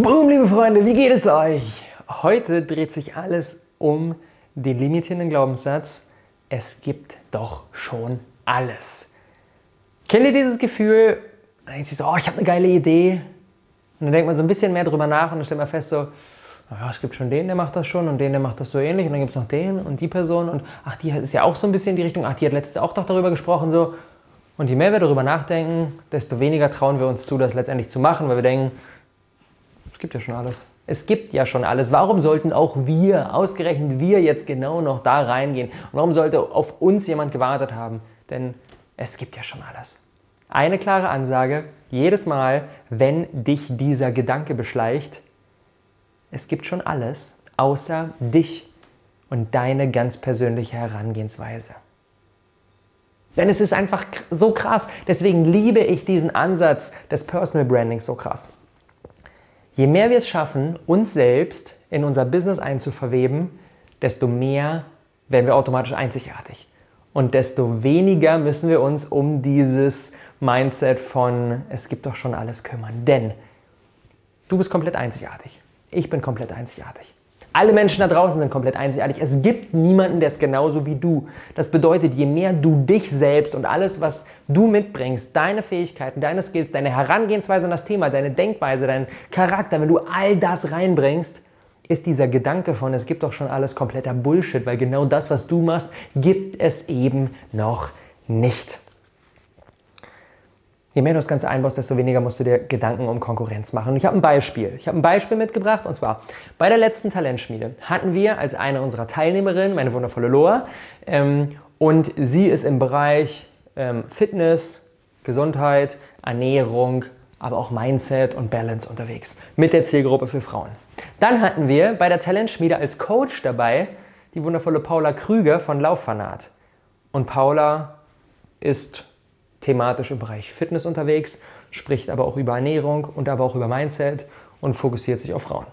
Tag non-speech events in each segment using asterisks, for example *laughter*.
Boom, liebe Freunde, wie geht es euch? Heute dreht sich alles um den limitierenden Glaubenssatz, es gibt doch schon alles. Kennt ihr dieses Gefühl, man denkt sich so, oh, ich habe eine geile Idee. Und dann denkt man so ein bisschen mehr drüber nach und dann stellt man fest so, naja, es gibt schon den, der macht das schon und den, der macht das so ähnlich und dann gibt es noch den und die Person und ach, die ist ja auch so ein bisschen in die Richtung, ach, die hat letzte auch doch darüber gesprochen so. Und je mehr wir darüber nachdenken, desto weniger trauen wir uns zu, das letztendlich zu machen, weil wir denken, es gibt ja schon alles. Es gibt ja schon alles. Warum sollten auch wir, ausgerechnet wir, jetzt genau noch da reingehen? Und warum sollte auf uns jemand gewartet haben? Denn es gibt ja schon alles. Eine klare Ansage, jedes Mal, wenn dich dieser Gedanke beschleicht, es gibt schon alles, außer dich und deine ganz persönliche Herangehensweise. Denn es ist einfach so krass. Deswegen liebe ich diesen Ansatz des Personal Branding so krass. Je mehr wir es schaffen, uns selbst in unser Business einzuverweben, desto mehr werden wir automatisch einzigartig. Und desto weniger müssen wir uns um dieses Mindset von es gibt doch schon alles kümmern. Denn du bist komplett einzigartig. Ich bin komplett einzigartig. Alle Menschen da draußen sind komplett einzigartig. Es gibt niemanden, der ist genauso wie du. Das bedeutet, je mehr du dich selbst und alles, was du mitbringst, deine Fähigkeiten, deine Skills, deine Herangehensweise an das Thema, deine Denkweise, dein Charakter, wenn du all das reinbringst, ist dieser Gedanke von, es gibt doch schon alles kompletter Bullshit, weil genau das, was du machst, gibt es eben noch nicht. Je mehr du das Ganze einbaust, desto weniger musst du dir Gedanken um Konkurrenz machen. Und ich habe ein Beispiel. Ich habe ein Beispiel mitgebracht und zwar bei der letzten Talentschmiede hatten wir als eine unserer Teilnehmerinnen meine wundervolle Loa ähm, und sie ist im Bereich ähm, Fitness, Gesundheit, Ernährung, aber auch Mindset und Balance unterwegs mit der Zielgruppe für Frauen. Dann hatten wir bei der Talentschmiede als Coach dabei die wundervolle Paula Krüger von Lauffanat. Und Paula ist thematisch im Bereich Fitness unterwegs, spricht aber auch über Ernährung und aber auch über Mindset und fokussiert sich auf Frauen.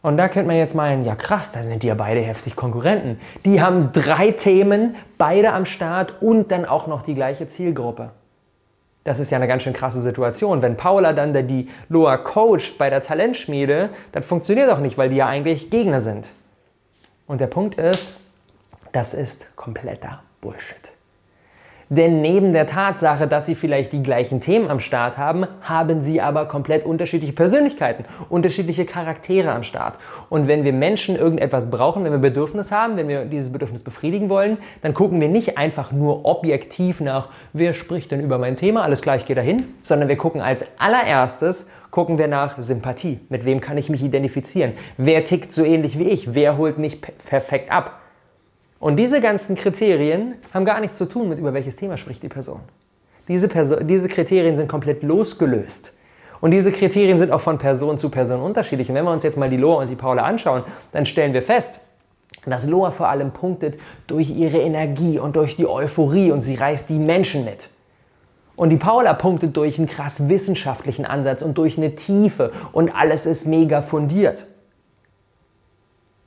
Und da könnte man jetzt meinen, ja krass, da sind die ja beide heftig Konkurrenten. Die haben drei Themen, beide am Start und dann auch noch die gleiche Zielgruppe. Das ist ja eine ganz schön krasse Situation. Wenn Paula dann die Loa coacht bei der Talentschmiede, das funktioniert auch nicht, weil die ja eigentlich Gegner sind. Und der Punkt ist, das ist kompletter Bullshit. Denn neben der Tatsache, dass sie vielleicht die gleichen Themen am Start haben, haben sie aber komplett unterschiedliche Persönlichkeiten, unterschiedliche Charaktere am Start. Und wenn wir Menschen irgendetwas brauchen, wenn wir Bedürfnis haben, wenn wir dieses Bedürfnis befriedigen wollen, dann gucken wir nicht einfach nur objektiv nach, wer spricht denn über mein Thema, alles gleich geht dahin, sondern wir gucken als allererstes, gucken wir nach Sympathie. Mit wem kann ich mich identifizieren? Wer tickt so ähnlich wie ich? Wer holt mich perfekt ab? Und diese ganzen Kriterien haben gar nichts zu tun mit, über welches Thema spricht die Person. Diese, Perso diese Kriterien sind komplett losgelöst. Und diese Kriterien sind auch von Person zu Person unterschiedlich. Und wenn wir uns jetzt mal die Loa und die Paula anschauen, dann stellen wir fest, dass Loa vor allem punktet durch ihre Energie und durch die Euphorie und sie reißt die Menschen mit. Und die Paula punktet durch einen krass wissenschaftlichen Ansatz und durch eine Tiefe und alles ist mega fundiert.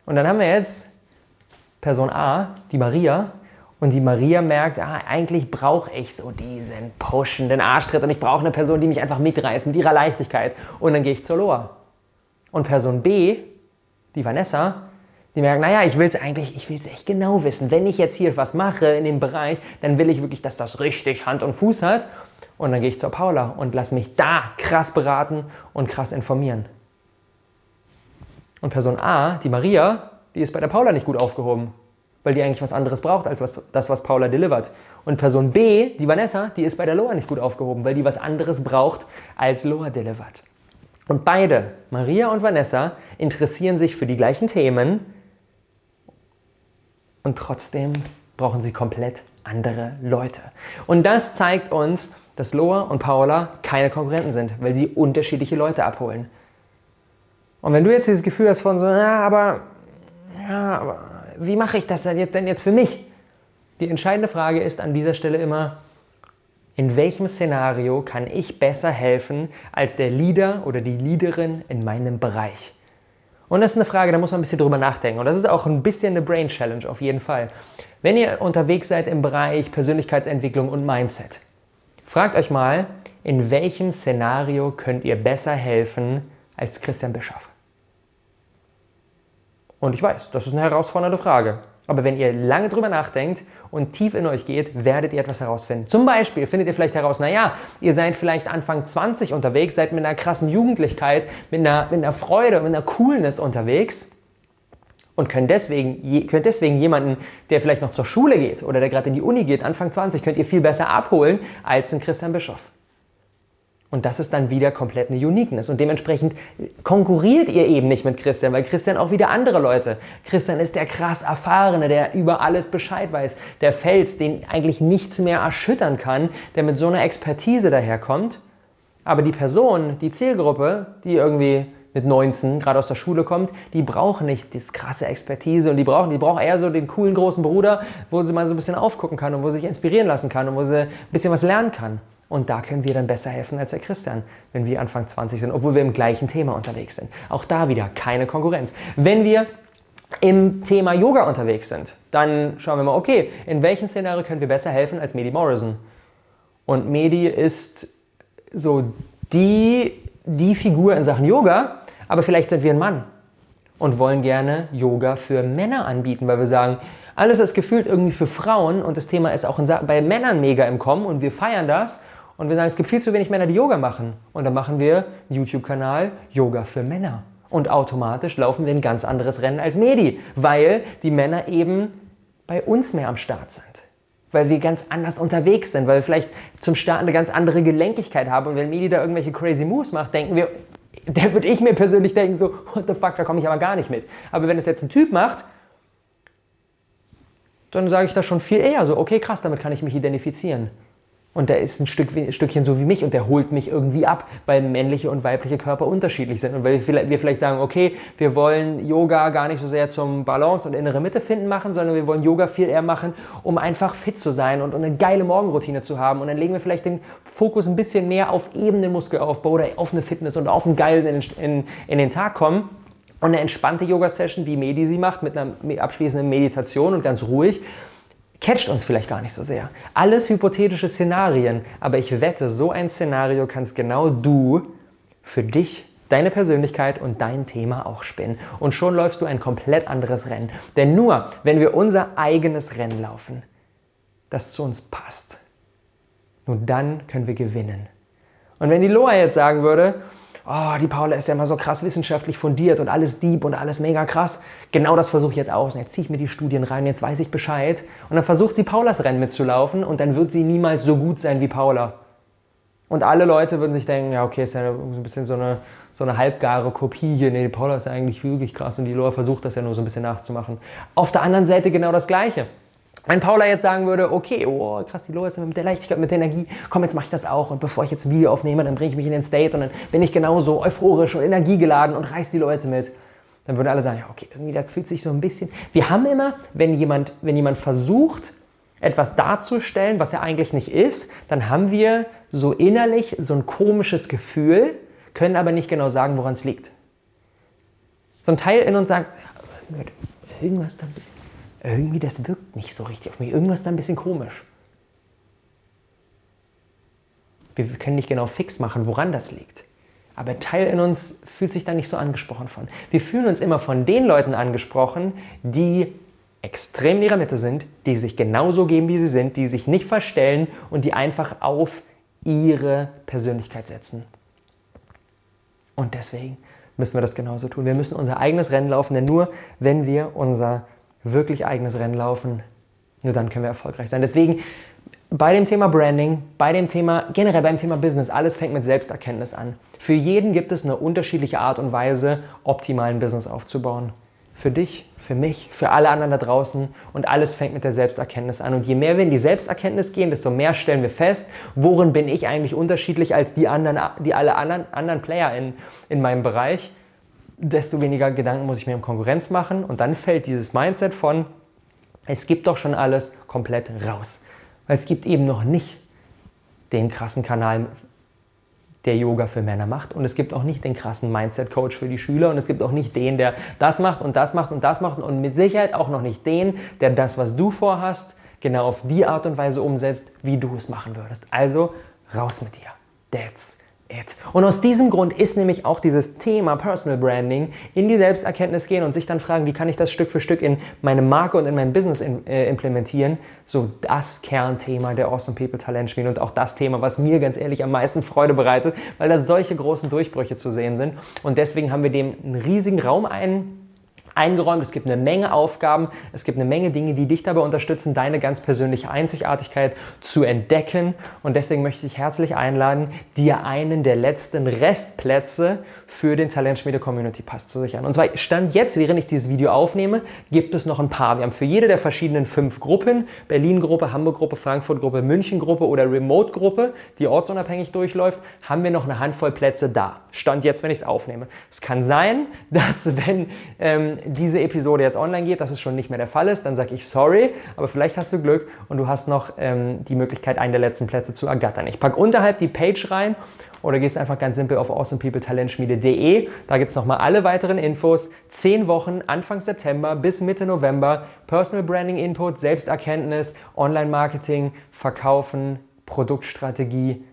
Und dann haben wir jetzt Person A, die Maria, und die Maria merkt, ah, eigentlich brauche ich so diesen pushenden Arschtritt und ich brauche eine Person, die mich einfach mitreißt mit ihrer Leichtigkeit. Und dann gehe ich zur Loa. Und Person B, die Vanessa, die merkt, naja, ich will es eigentlich, ich will es echt genau wissen. Wenn ich jetzt hier was mache in dem Bereich, dann will ich wirklich, dass das richtig Hand und Fuß hat. Und dann gehe ich zur Paula und lasse mich da krass beraten und krass informieren. Und Person A, die Maria, die ist bei der Paula nicht gut aufgehoben, weil die eigentlich was anderes braucht als was, das, was Paula delivert. Und Person B, die Vanessa, die ist bei der Loa nicht gut aufgehoben, weil die was anderes braucht als Loa delivert. Und beide, Maria und Vanessa, interessieren sich für die gleichen Themen und trotzdem brauchen sie komplett andere Leute. Und das zeigt uns, dass Loa und Paula keine Konkurrenten sind, weil sie unterschiedliche Leute abholen. Und wenn du jetzt dieses Gefühl hast von so, ja, aber ja, aber wie mache ich das denn jetzt für mich? Die entscheidende Frage ist an dieser Stelle immer, in welchem Szenario kann ich besser helfen als der Leader oder die Leaderin in meinem Bereich? Und das ist eine Frage, da muss man ein bisschen drüber nachdenken. Und das ist auch ein bisschen eine Brain Challenge auf jeden Fall. Wenn ihr unterwegs seid im Bereich Persönlichkeitsentwicklung und Mindset, fragt euch mal, in welchem Szenario könnt ihr besser helfen als Christian Bischoff? Und ich weiß, das ist eine herausfordernde Frage. Aber wenn ihr lange drüber nachdenkt und tief in euch geht, werdet ihr etwas herausfinden. Zum Beispiel findet ihr vielleicht heraus, naja, ihr seid vielleicht Anfang 20 unterwegs, seid mit einer krassen Jugendlichkeit, mit einer, mit einer Freude, mit einer Coolness unterwegs und könnt deswegen, könnt deswegen jemanden, der vielleicht noch zur Schule geht oder der gerade in die Uni geht, Anfang 20, könnt ihr viel besser abholen als ein Christian Bischof. Und das ist dann wieder komplett eine Uniqueness. Und dementsprechend konkurriert ihr eben nicht mit Christian, weil Christian auch wieder andere Leute. Christian ist der krass Erfahrene, der über alles Bescheid weiß. Der Fels, den eigentlich nichts mehr erschüttern kann, der mit so einer Expertise daherkommt. Aber die Person, die Zielgruppe, die irgendwie mit 19 gerade aus der Schule kommt, die brauchen nicht das krasse Expertise und die brauchen, die brauchen eher so den coolen großen Bruder, wo sie mal so ein bisschen aufgucken kann und wo sie sich inspirieren lassen kann und wo sie ein bisschen was lernen kann. Und da können wir dann besser helfen als der Christian, wenn wir Anfang 20 sind, obwohl wir im gleichen Thema unterwegs sind. Auch da wieder keine Konkurrenz. Wenn wir im Thema Yoga unterwegs sind, dann schauen wir mal, okay, in welchem Szenario können wir besser helfen als Medi Morrison? Und Medi ist so die, die Figur in Sachen Yoga, aber vielleicht sind wir ein Mann und wollen gerne Yoga für Männer anbieten, weil wir sagen, alles ist gefühlt irgendwie für Frauen und das Thema ist auch bei Männern mega im Kommen und wir feiern das und wir sagen, es gibt viel zu wenig Männer, die Yoga machen. Und dann machen wir einen YouTube-Kanal Yoga für Männer. Und automatisch laufen wir ein ganz anderes Rennen als Medi, weil die Männer eben bei uns mehr am Start sind. Weil wir ganz anders unterwegs sind, weil wir vielleicht zum Start eine ganz andere Gelenkigkeit haben. Und wenn Medi da irgendwelche crazy Moves macht, denken wir, da würde ich mir persönlich denken, so, what the fuck, da komme ich aber gar nicht mit. Aber wenn es jetzt ein Typ macht, dann sage ich das schon viel eher so, okay, krass, damit kann ich mich identifizieren. Und der ist ein Stück, Stückchen so wie mich und der holt mich irgendwie ab, weil männliche und weibliche Körper unterschiedlich sind. Und weil wir vielleicht sagen, okay, wir wollen Yoga gar nicht so sehr zum Balance und innere Mitte finden machen, sondern wir wollen Yoga viel eher machen, um einfach fit zu sein und eine geile Morgenroutine zu haben. Und dann legen wir vielleicht den Fokus ein bisschen mehr auf eben den Muskelaufbau oder auf eine Fitness und auf einen geilen in, in, in den Tag kommen. Und eine entspannte Yoga-Session, wie Medi sie macht, mit einer abschließenden Meditation und ganz ruhig, catcht uns vielleicht gar nicht so sehr. Alles hypothetische Szenarien, aber ich wette, so ein Szenario kannst genau du für dich, deine Persönlichkeit und dein Thema auch spinnen. Und schon läufst du ein komplett anderes Rennen. Denn nur, wenn wir unser eigenes Rennen laufen, das zu uns passt, nur dann können wir gewinnen. Und wenn die Loa jetzt sagen würde, oh, die Paula ist ja immer so krass wissenschaftlich fundiert und alles deep und alles mega krass. Genau das versuche ich jetzt aus. Und jetzt ziehe ich mir die Studien rein, jetzt weiß ich Bescheid. Und dann versucht sie Paulas Rennen mitzulaufen und dann wird sie niemals so gut sein wie Paula. Und alle Leute würden sich denken, ja, okay, ist ja ein bisschen so eine, so eine halbgare Kopie hier. Nee, die Paula ist ja eigentlich wirklich krass und die Loa versucht das ja nur so ein bisschen nachzumachen. Auf der anderen Seite genau das Gleiche. Wenn Paula jetzt sagen würde, okay, oh krass, die Loa ist mit der Leichtigkeit, mit der Energie, komm, jetzt mache ich das auch und bevor ich jetzt ein Video aufnehme, dann bringe ich mich in den State und dann bin ich genauso euphorisch und energiegeladen und reiß die Leute mit. Dann würden alle sagen, ja, okay, irgendwie das fühlt sich so ein bisschen. Wir haben immer, wenn jemand, wenn jemand versucht, etwas darzustellen, was er eigentlich nicht ist, dann haben wir so innerlich so ein komisches Gefühl, können aber nicht genau sagen, woran es liegt. So ein Teil in uns sagt, irgendwas da ein bisschen irgendwie das wirkt nicht so richtig auf mich. Irgendwas ist da ein bisschen komisch. Wir können nicht genau fix machen, woran das liegt. Aber Teil in uns fühlt sich da nicht so angesprochen von. Wir fühlen uns immer von den Leuten angesprochen, die extrem in ihrer Mitte sind, die sich genauso geben, wie sie sind, die sich nicht verstellen und die einfach auf ihre Persönlichkeit setzen. Und deswegen müssen wir das genauso tun. Wir müssen unser eigenes Rennen laufen, denn nur wenn wir unser wirklich eigenes Rennen laufen, nur dann können wir erfolgreich sein. Deswegen bei dem Thema Branding, bei dem Thema, generell beim Thema Business, alles fängt mit Selbsterkenntnis an. Für jeden gibt es eine unterschiedliche Art und Weise, optimalen Business aufzubauen. Für dich, für mich, für alle anderen da draußen und alles fängt mit der Selbsterkenntnis an. Und je mehr wir in die Selbsterkenntnis gehen, desto mehr stellen wir fest, worin bin ich eigentlich unterschiedlich als die anderen, die alle anderen, anderen Player in, in meinem Bereich desto weniger Gedanken muss ich mir um Konkurrenz machen und dann fällt dieses Mindset von, es gibt doch schon alles komplett raus. Weil es gibt eben noch nicht den krassen Kanal, der Yoga für Männer macht und es gibt auch nicht den krassen Mindset-Coach für die Schüler und es gibt auch nicht den, der das macht und das macht und das macht und mit Sicherheit auch noch nicht den, der das, was du vorhast, genau auf die Art und Weise umsetzt, wie du es machen würdest. Also raus mit dir. That's it. Und aus diesem Grund ist nämlich auch dieses Thema Personal Branding in die Selbsterkenntnis gehen und sich dann fragen, wie kann ich das Stück für Stück in meine Marke und in mein Business in, äh, implementieren, so das Kernthema der Awesome People Talent Schmiede und auch das Thema, was mir ganz ehrlich am meisten Freude bereitet, weil da solche großen Durchbrüche zu sehen sind. Und deswegen haben wir dem einen riesigen Raum ein eingeräumt. Es gibt eine Menge Aufgaben, es gibt eine Menge Dinge, die dich dabei unterstützen, deine ganz persönliche Einzigartigkeit zu entdecken. Und deswegen möchte ich herzlich einladen, dir einen der letzten Restplätze für den Talentschmiede Community Pass zu sichern. Und zwar Stand jetzt, während ich dieses Video aufnehme, gibt es noch ein paar. Wir haben für jede der verschiedenen fünf Gruppen, Berlin-Gruppe, Hamburg-Gruppe, Frankfurt-Gruppe, München-Gruppe oder Remote-Gruppe, die ortsunabhängig durchläuft, haben wir noch eine Handvoll Plätze da. Stand jetzt, wenn ich es aufnehme. Es kann sein, *laughs* dass wenn ähm, diese Episode jetzt online geht, dass es schon nicht mehr der Fall ist, dann sage ich sorry, aber vielleicht hast du Glück und du hast noch ähm, die Möglichkeit, einen der letzten Plätze zu ergattern. Ich packe unterhalb die Page rein oder gehst einfach ganz simpel auf awesomepeopletalentschmiede.de. Da gibt es nochmal alle weiteren Infos. Zehn Wochen, Anfang September bis Mitte November. Personal Branding Input, Selbsterkenntnis, Online-Marketing, Verkaufen, Produktstrategie,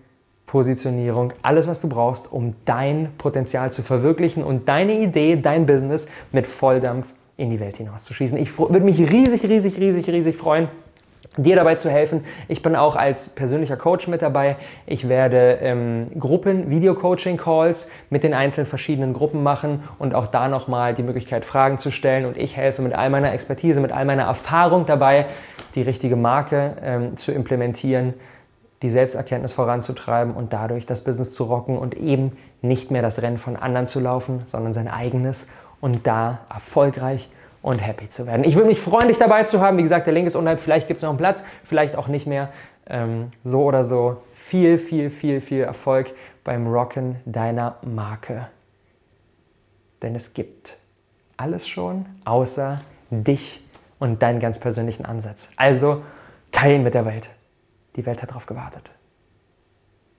Positionierung, alles, was du brauchst, um dein Potenzial zu verwirklichen und deine Idee, dein Business mit Volldampf in die Welt hinauszuschießen. Ich würde mich riesig, riesig, riesig, riesig freuen, dir dabei zu helfen. Ich bin auch als persönlicher Coach mit dabei. Ich werde ähm, Gruppen, Video-Coaching-Calls mit den einzelnen verschiedenen Gruppen machen und auch da nochmal die Möglichkeit, Fragen zu stellen. Und ich helfe mit all meiner Expertise, mit all meiner Erfahrung dabei, die richtige Marke ähm, zu implementieren, die Selbsterkenntnis voranzutreiben und dadurch das Business zu rocken und eben nicht mehr das Rennen von anderen zu laufen, sondern sein eigenes und da erfolgreich und happy zu werden. Ich würde mich freuen, dich dabei zu haben. Wie gesagt, der Link ist unterhalb. Vielleicht gibt es noch einen Platz, vielleicht auch nicht mehr. Ähm, so oder so. Viel, viel, viel, viel Erfolg beim Rocken deiner Marke. Denn es gibt alles schon, außer dich und deinen ganz persönlichen Ansatz. Also teilen mit der Welt. Die Welt hat darauf gewartet.